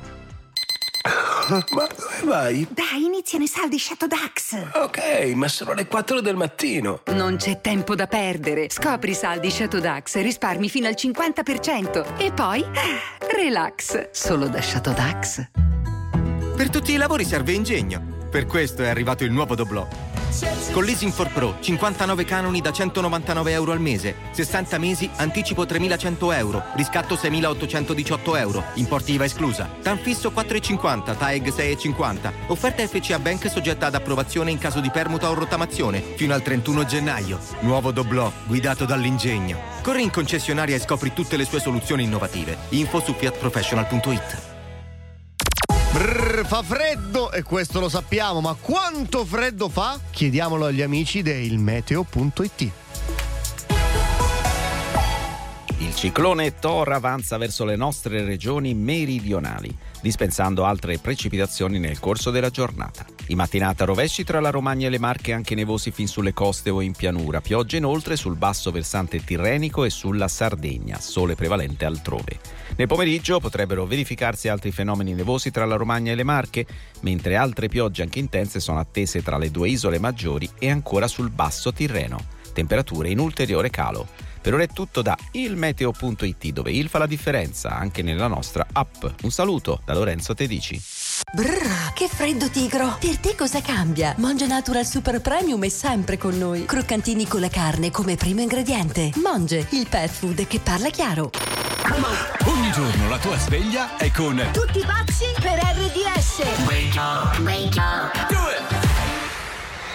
Ma dove vai? Dai, iniziano i saldi Shadow Dax. Ok, ma sono le 4 del mattino. Non c'è tempo da perdere. Scopri i saldi Shadow Dax e risparmi fino al 50%. E poi, relax. Solo da Shadow Dax. Per tutti i lavori serve ingegno. Per questo è arrivato il nuovo Doblò. Con Leasing for Pro, 59 canoni da 199 euro al mese, 60 mesi, anticipo 3.100 euro, riscatto 6.818 euro, importi IVA esclusa, TAN fisso 4,50, TAEG 6,50, offerta FCA Bank soggetta ad approvazione in caso di permuta o rottamazione, fino al 31 gennaio. Nuovo Doblò, guidato dall'ingegno. Corri in concessionaria e scopri tutte le sue soluzioni innovative. Info su fiatprofessional.it Brrr, fa freddo e questo lo sappiamo, ma quanto freddo fa? Chiediamolo agli amici del meteo.it. Il ciclone Tor avanza verso le nostre regioni meridionali, dispensando altre precipitazioni nel corso della giornata. In mattinata rovesci tra la Romagna e le Marche anche nevosi fin sulle coste o in pianura, piogge inoltre sul basso versante tirrenico e sulla Sardegna, sole prevalente altrove. Nel pomeriggio potrebbero verificarsi altri fenomeni nevosi tra la Romagna e le Marche, mentre altre piogge anche intense sono attese tra le due isole maggiori e ancora sul basso Tirreno. Temperature in ulteriore calo. Per ora è tutto da ilmeteo.it dove il fa la differenza anche nella nostra app. Un saluto da Lorenzo Tedici. Brrr, che freddo tigro! Per te cosa cambia? Monge Natural Super Premium è sempre con noi. Croccantini con la carne come primo ingrediente. Monge, il pet food che parla chiaro. Ogni giorno la tua sveglia è con Tutti pazzi per RDS. Wake up, wake up.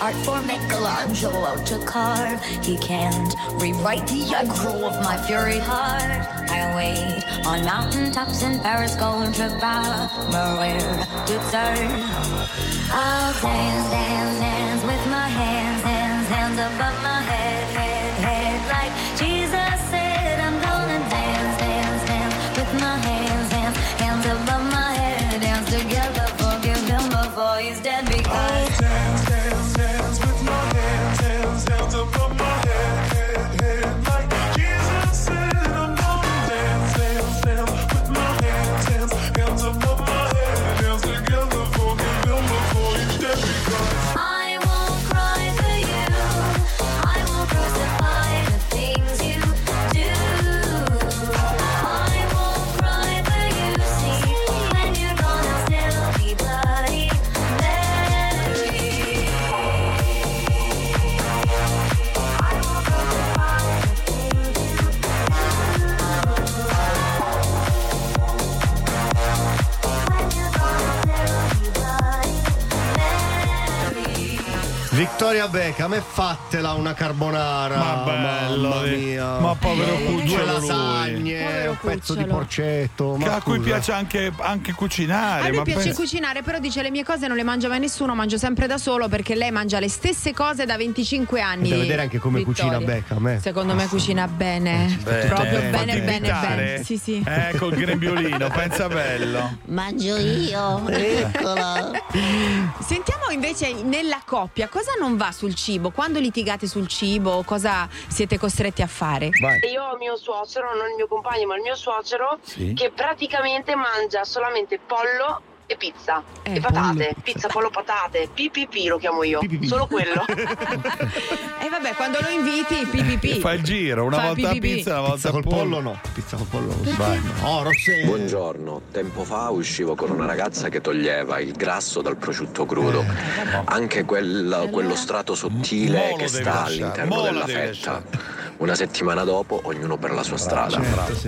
art for Michelangelo to carve. He can't rewrite the aggro of my fury heart. I wait on mountaintops in Paris, going to Maria to turn. I'll dance, dance, dance with my hands, hands, hands above my Vittoria Beckham, e fatela una carbonara. Ma bello, mamma eh. mia. Ma povero Due cucciolo lasagne, Povero un pezzo di cucciolo. porcetto. Ma Che a cui piace anche, anche cucinare. A lui ma piace pensa- cucinare, però dice le mie cose non le mangia mai nessuno, mangio sempre da solo perché lei mangia le stesse cose da 25 anni. Da vedere anche come Vittoria. cucina Beckham. eh. Secondo me cucina bene, Bene. proprio Eh, bene, bene, bene. Sì, sì. Eh, col grembiolino, pensa bello. Mangio io. Eccola. Sentiamo invece nella coppia cosa non va sul cibo, quando litigate sul cibo, cosa siete costretti a fare? Io ho mio suocero, non il mio compagno, ma il mio suocero, Sì. che praticamente mangia solamente pollo e pizza Eh, e patate. Pizza, pollo, patate. PPP lo chiamo io. Solo quello. E vabbè, quando lo inviti, PPP. Fa il giro, una Fa volta PPP. pizza, una volta Pizza col pollo. pollo no. Pizza col pollo non fa. Oh, Rossella. Buongiorno, tempo fa uscivo con una ragazza che toglieva il grasso dal prosciutto crudo, anche quel- quello strato sottile Mo lo che sta lasciare, all'interno della fetta. Una settimana dopo, ognuno per la sua strada.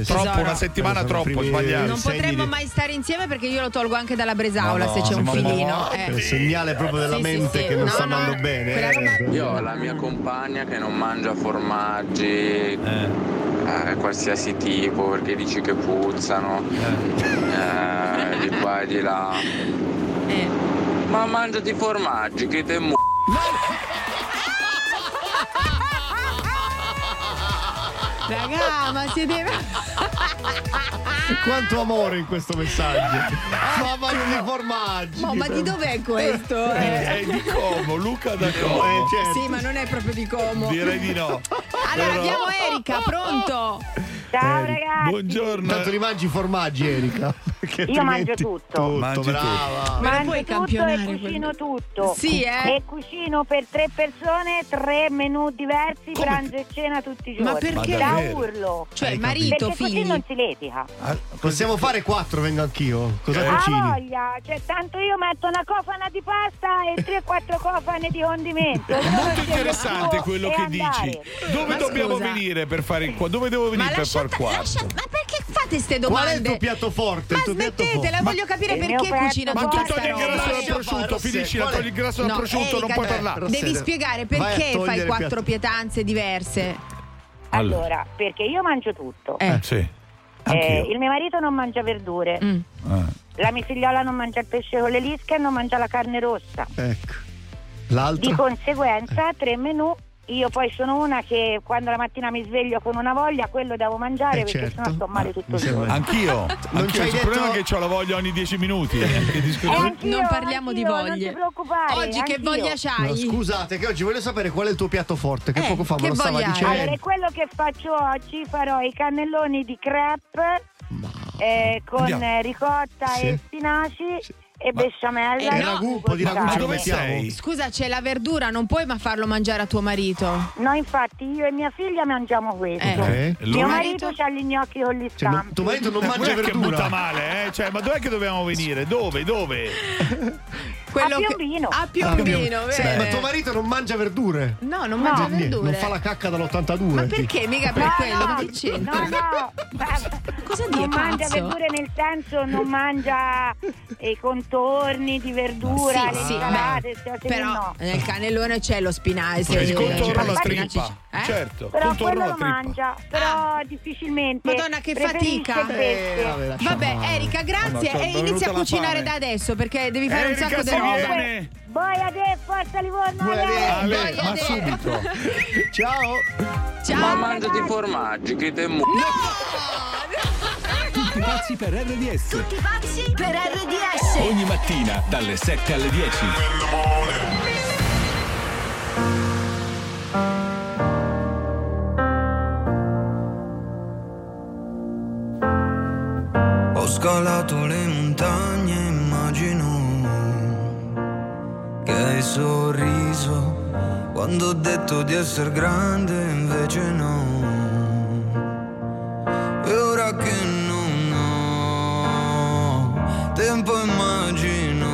Troppo, una settimana troppo, sbagliato. Non potremmo mai stare insieme perché io lo tolgo anche dalla bresaola No, se c'è un no, filino. no, eh. È il segnale proprio della Sì, sì, mente sì. che non No, sta no, andando bene. eh. Io ho la mia compagna che non mangia formaggi eh, qualsiasi tipo perché dici che puzzano eh, di qua e di là. Ma mangiati formaggi che te mu... Raga, ma siete. Quanto amore in questo messaggio. Ma mangi di formaggi. Ma, ma di dov'è questo? Eh, è di Como, Luca da Como. Eh, certo. Sì, ma non è proprio di Como. Direi di no. Allora Però- abbiamo Erika, pronto? Ciao Eh, ragazzi. Buongiorno. Tanto li mangi i formaggi, Erika. Perché Io mangio altrimenti- tutto. Tutto, Mangi tutto. brava. Me lo Mangio puoi tutto campionare e cucino tutto. Sì, eh? E cucino per tre persone, tre menù diversi, pranzo e cena tutti i giorni. Ma perché? Da davvero? urlo. Cioè, Hai marito, Perché così figli. non si litiga. Ah, Possiamo fare quattro, vengo anch'io. Cosa Ha cucini? voglia, cioè tanto io metto una cofana di pasta e tre o quattro cofane di condimento. È Io molto scelgo interessante quello e che andare. dici. Dove Ma dobbiamo scusa. venire per fare il qua? Dove devo venire Ma per far quarto? lascia- ma perché fate ste Qual domande? è il tuo piatto forte? Ma smettetela, forte? voglio capire perché cucina Ma tu togli il grasso dal prosciutto, qual è? togli il grasso dal No, prosciutto, non puoi parlare. Devi spiegare perché fai quattro pietanze diverse. Allora, perché io mangio tutto. Eh. Sì. Eh, il mio marito non mangia verdure. Mm. Eh. La mia figliola non mangia il pesce con le lische e non mangia la carne rossa. Ecco. Di L'altro? conseguenza, tre menù. Io poi sono una che quando la mattina mi sveglio con una voglia, quello devo mangiare Eh, perché certo. sennò sto male tutto Mi il giorno. Anch'io. Non Il problema è che ho la voglia ogni 10 minuti. eh, che Eh, anch'io, non parliamo di anch'io, Non voglie. ti preoccupare. Oggi che anch'io. voglia No, c'hai? scusate, che oggi voglio sapere qual è il tuo piatto forte. Che Eh, poco fa che me lo stava voglia hai? dicendo. Allora, quello che faccio oggi farò i cannelloni di crepe eh, con Andiamo. ricotta Sì. e spinaci e besciamella. Eh, e no. sugo Un po' di ragù dove sei? Scusa, c'è la verdura, non puoi ma farlo mangiare a tuo marito. No, infatti io e mia figlia mangiamo questo. Eh. Ok. E Mio marito ha gli gnocchi con gli Cioè, scampi. tuo marito non Ma mangia guarda che verdura. butta male, eh? Cioè, ma dov'è che dobbiamo venire? Dove? Dove? Quello che- Piombino. A Ah, Piombino, Sì, bene. ma tuo marito non mangia verdure. No, non mangia verdure. Non fa la cacca dall'82. Ma perché? Mica per No, quello, no, che c'entra? No, no. Cosa non dire, mangia pazzo? verdure nel senso non mangia i contorni di verdura, Sì, le sì, cose però no. nel cannellone c'è lo spinaci. Il contorno alla spinaci-. Eh? Certo, Però contorno quello lo mangia, però difficilmente. Madonna che fatica. Eh, vabbè, Vabbè. Erika, grazie. No, e inizia a cucinare da adesso perché devi fare un Erika, sacco di roba. viene. Voi a te, forza Livorno! Ale, Ale, ma subito. Ciao. Ma Ciao. mangiati i formaggi che te mu... Tutti pazzi per RDS. Tutti pazzi per RDS. Ogni mattina dalle 7 alle 10. Scalato le montagne, immagino che hai sorriso. Quando ho detto di essere grande, invece no. E ora che non ho tempo, immagino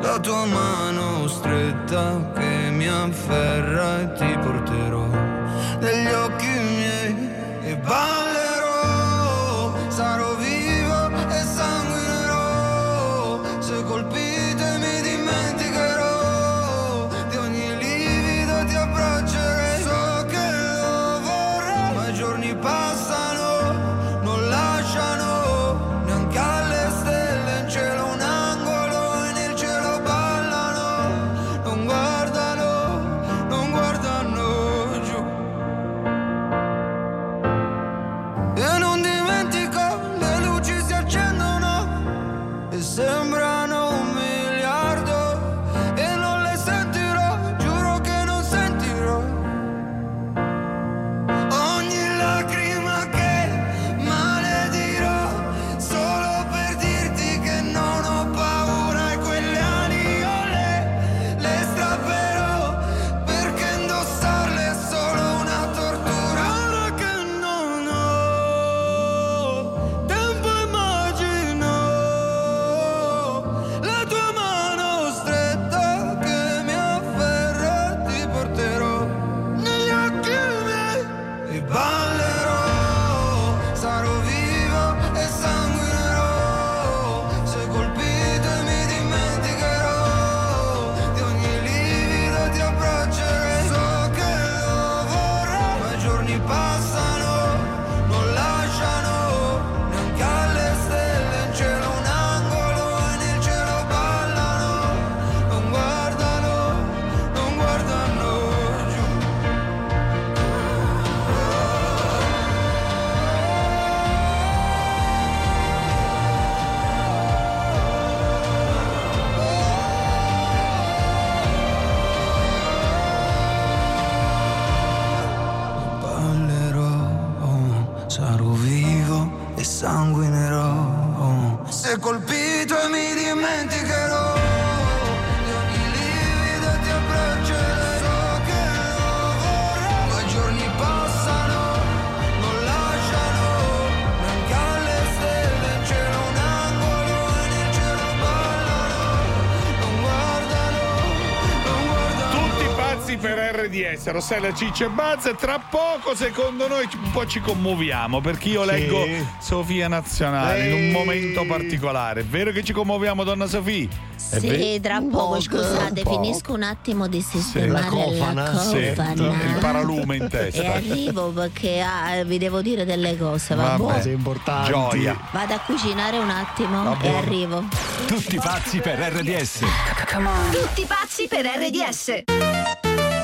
la tua mano stretta che mi afferra e ti porterò negli occhi miei. E ballerò, RDS, Rossella Ciccio e Buzz. E Tra poco, secondo noi, un po' ci commuoviamo perché io Sì. leggo Sofia Nazionale in un Ehi. momento particolare. È vero che ci commuoviamo, donna Sofia? È Sì, ve- tra Un poco, po', scusate, un po'. finisco un attimo di Sì. sistemare la cofana. Sì, il paralume in testa. E arrivo perché ah, vi devo dire delle cose, va Vabbè, buono? importanti. Gioia. Vado a cucinare un attimo Va e buono. arrivo. Tutti pazzi per RDS. Tutti pazzi per RDS.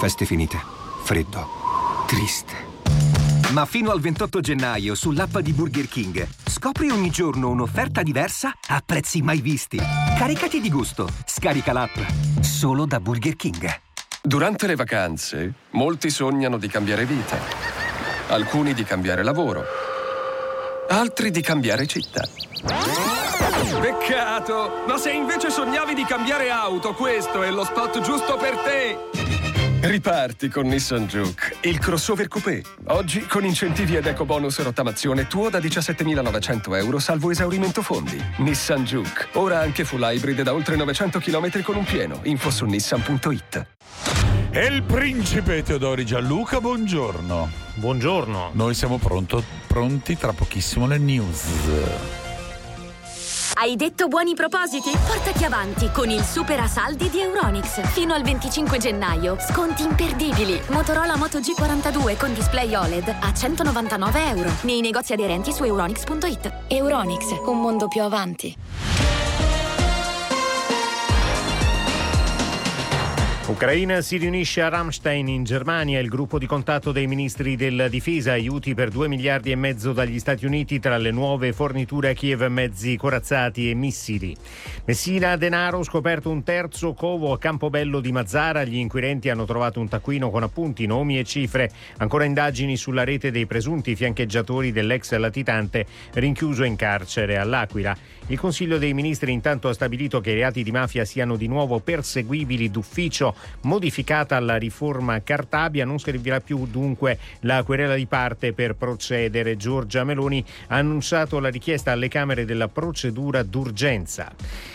Feste finite. Freddo. Triste. Ma fino al 28 gennaio sull'app di Burger King scopri ogni giorno un'offerta diversa a prezzi mai visti. Caricati di gusto. Scarica l'app. Solo da Burger King. Durante le vacanze, molti sognano di cambiare vita. Alcuni di cambiare lavoro. Altri di cambiare città. Peccato! Ma se invece sognavi di cambiare auto, questo è lo spot giusto per te! Riparti con Nissan Juke, il crossover coupé. Oggi con incentivi ed eco bonus rottamazione tuo da 17.900 euro salvo esaurimento fondi. Nissan Juke, ora anche full hybrid da oltre 900 km con un pieno. Info su nissan.it. E il principe Teodori Gianluca, buongiorno. Buongiorno. Noi siamo pronto- pronti tra pochissimo le news. Hai detto buoni propositi? Portati avanti con il super saldi di Euronix. Fino al 25 gennaio, sconti imperdibili. Motorola Moto G42 con display OLED a 199 euro. Nei negozi aderenti su euronix.it. Euronix, un mondo più avanti. Ucraina si riunisce a Ramstein in Germania, il gruppo di contatto dei ministri della difesa, aiuti per 2 miliardi e mezzo dagli Stati Uniti tra le nuove forniture a Kiev, mezzi corazzati e missili. Messina denaro, scoperto un terzo covo a Campobello di Mazzara, gli inquirenti hanno trovato un taccuino con appunti, nomi e cifre, ancora indagini sulla rete dei presunti fiancheggiatori dell'ex latitante rinchiuso in carcere all'Aquila. Il Consiglio dei Ministri intanto ha stabilito che i reati di mafia siano di nuovo perseguibili d'ufficio, modificata la riforma Cartabia, non servirà più dunque la querela di parte per procedere. Giorgia Meloni ha annunciato la richiesta alle Camere della procedura d'urgenza.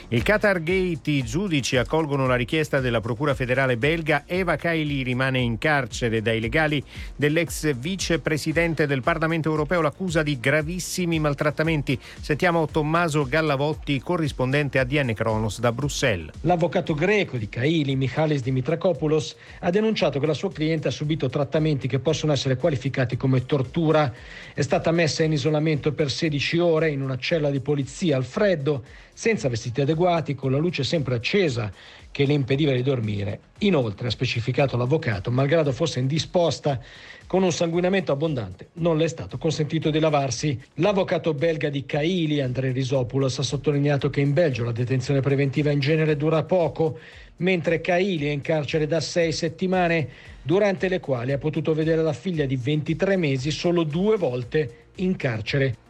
Il Qatar Gate, i giudici accolgono la richiesta della Procura federale belga. Eva Kaili rimane in carcere dai legali dell'ex vicepresidente del Parlamento europeo, l'accusa di gravissimi maltrattamenti. Sentiamo Tommaso Gallavotti, corrispondente ADN Kronos da Bruxelles. L'avvocato greco di Kaili, Michalis Dimitrakopoulos, ha denunciato che la sua cliente ha subito trattamenti che possono essere qualificati come tortura. È stata messa in isolamento per 16 ore in una cella di polizia al freddo, senza vestiti adeguati, con la luce sempre accesa che le impediva di dormire. Inoltre, ha specificato l'avvocato, malgrado fosse indisposta, con un sanguinamento abbondante, non le è stato consentito di lavarsi. L'avvocato belga di Kaili, Andrei Risopoulos, ha sottolineato che in Belgio la detenzione preventiva in genere dura poco, mentre Kaili è in carcere da sei settimane, durante le quali ha potuto vedere la figlia di 23 mesi solo due volte in carcere.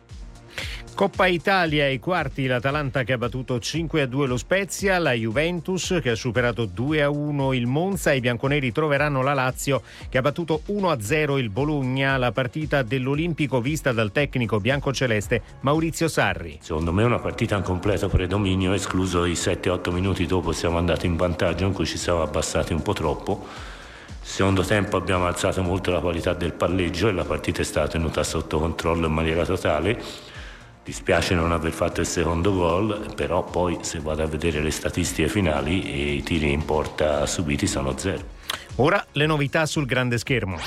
Coppa Italia ai quarti, l'Atalanta che ha battuto 5 a 2 lo Spezia, la Juventus che ha superato 2 a 1 il Monza, i bianconeri troveranno la Lazio che ha battuto 1 a 0 il Bologna, la partita dell'Olimpico vista dal tecnico biancoceleste Maurizio Sarri. Secondo me è una partita in completo predominio, escluso i 7-8 minuti dopo siamo andati in vantaggio in cui ci siamo abbassati un po' troppo. Secondo tempo abbiamo alzato molto la qualità del palleggio e la partita è stata tenuta sotto controllo in maniera totale. Dispiace non aver fatto il secondo gol, però poi se vado a vedere le statistiche finali i tiri in porta subiti sono zero. Ora le novità sul grande schermo.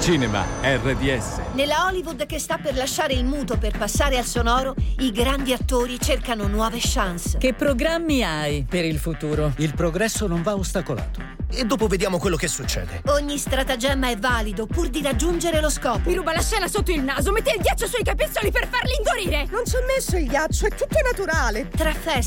Cinema RDS. Nella Hollywood che sta per lasciare il muto per passare al sonoro, i grandi attori cercano nuove chance. Che programmi hai per il futuro? Il progresso non va ostacolato. E dopo vediamo quello che succede. Ogni stratagemma è valido pur di raggiungere lo scopo. Mi ruba la scena sotto il naso, mette il ghiaccio sui capezzoli per farli indurire! Non ci ho messo il ghiaccio, è tutto naturale. Tra feste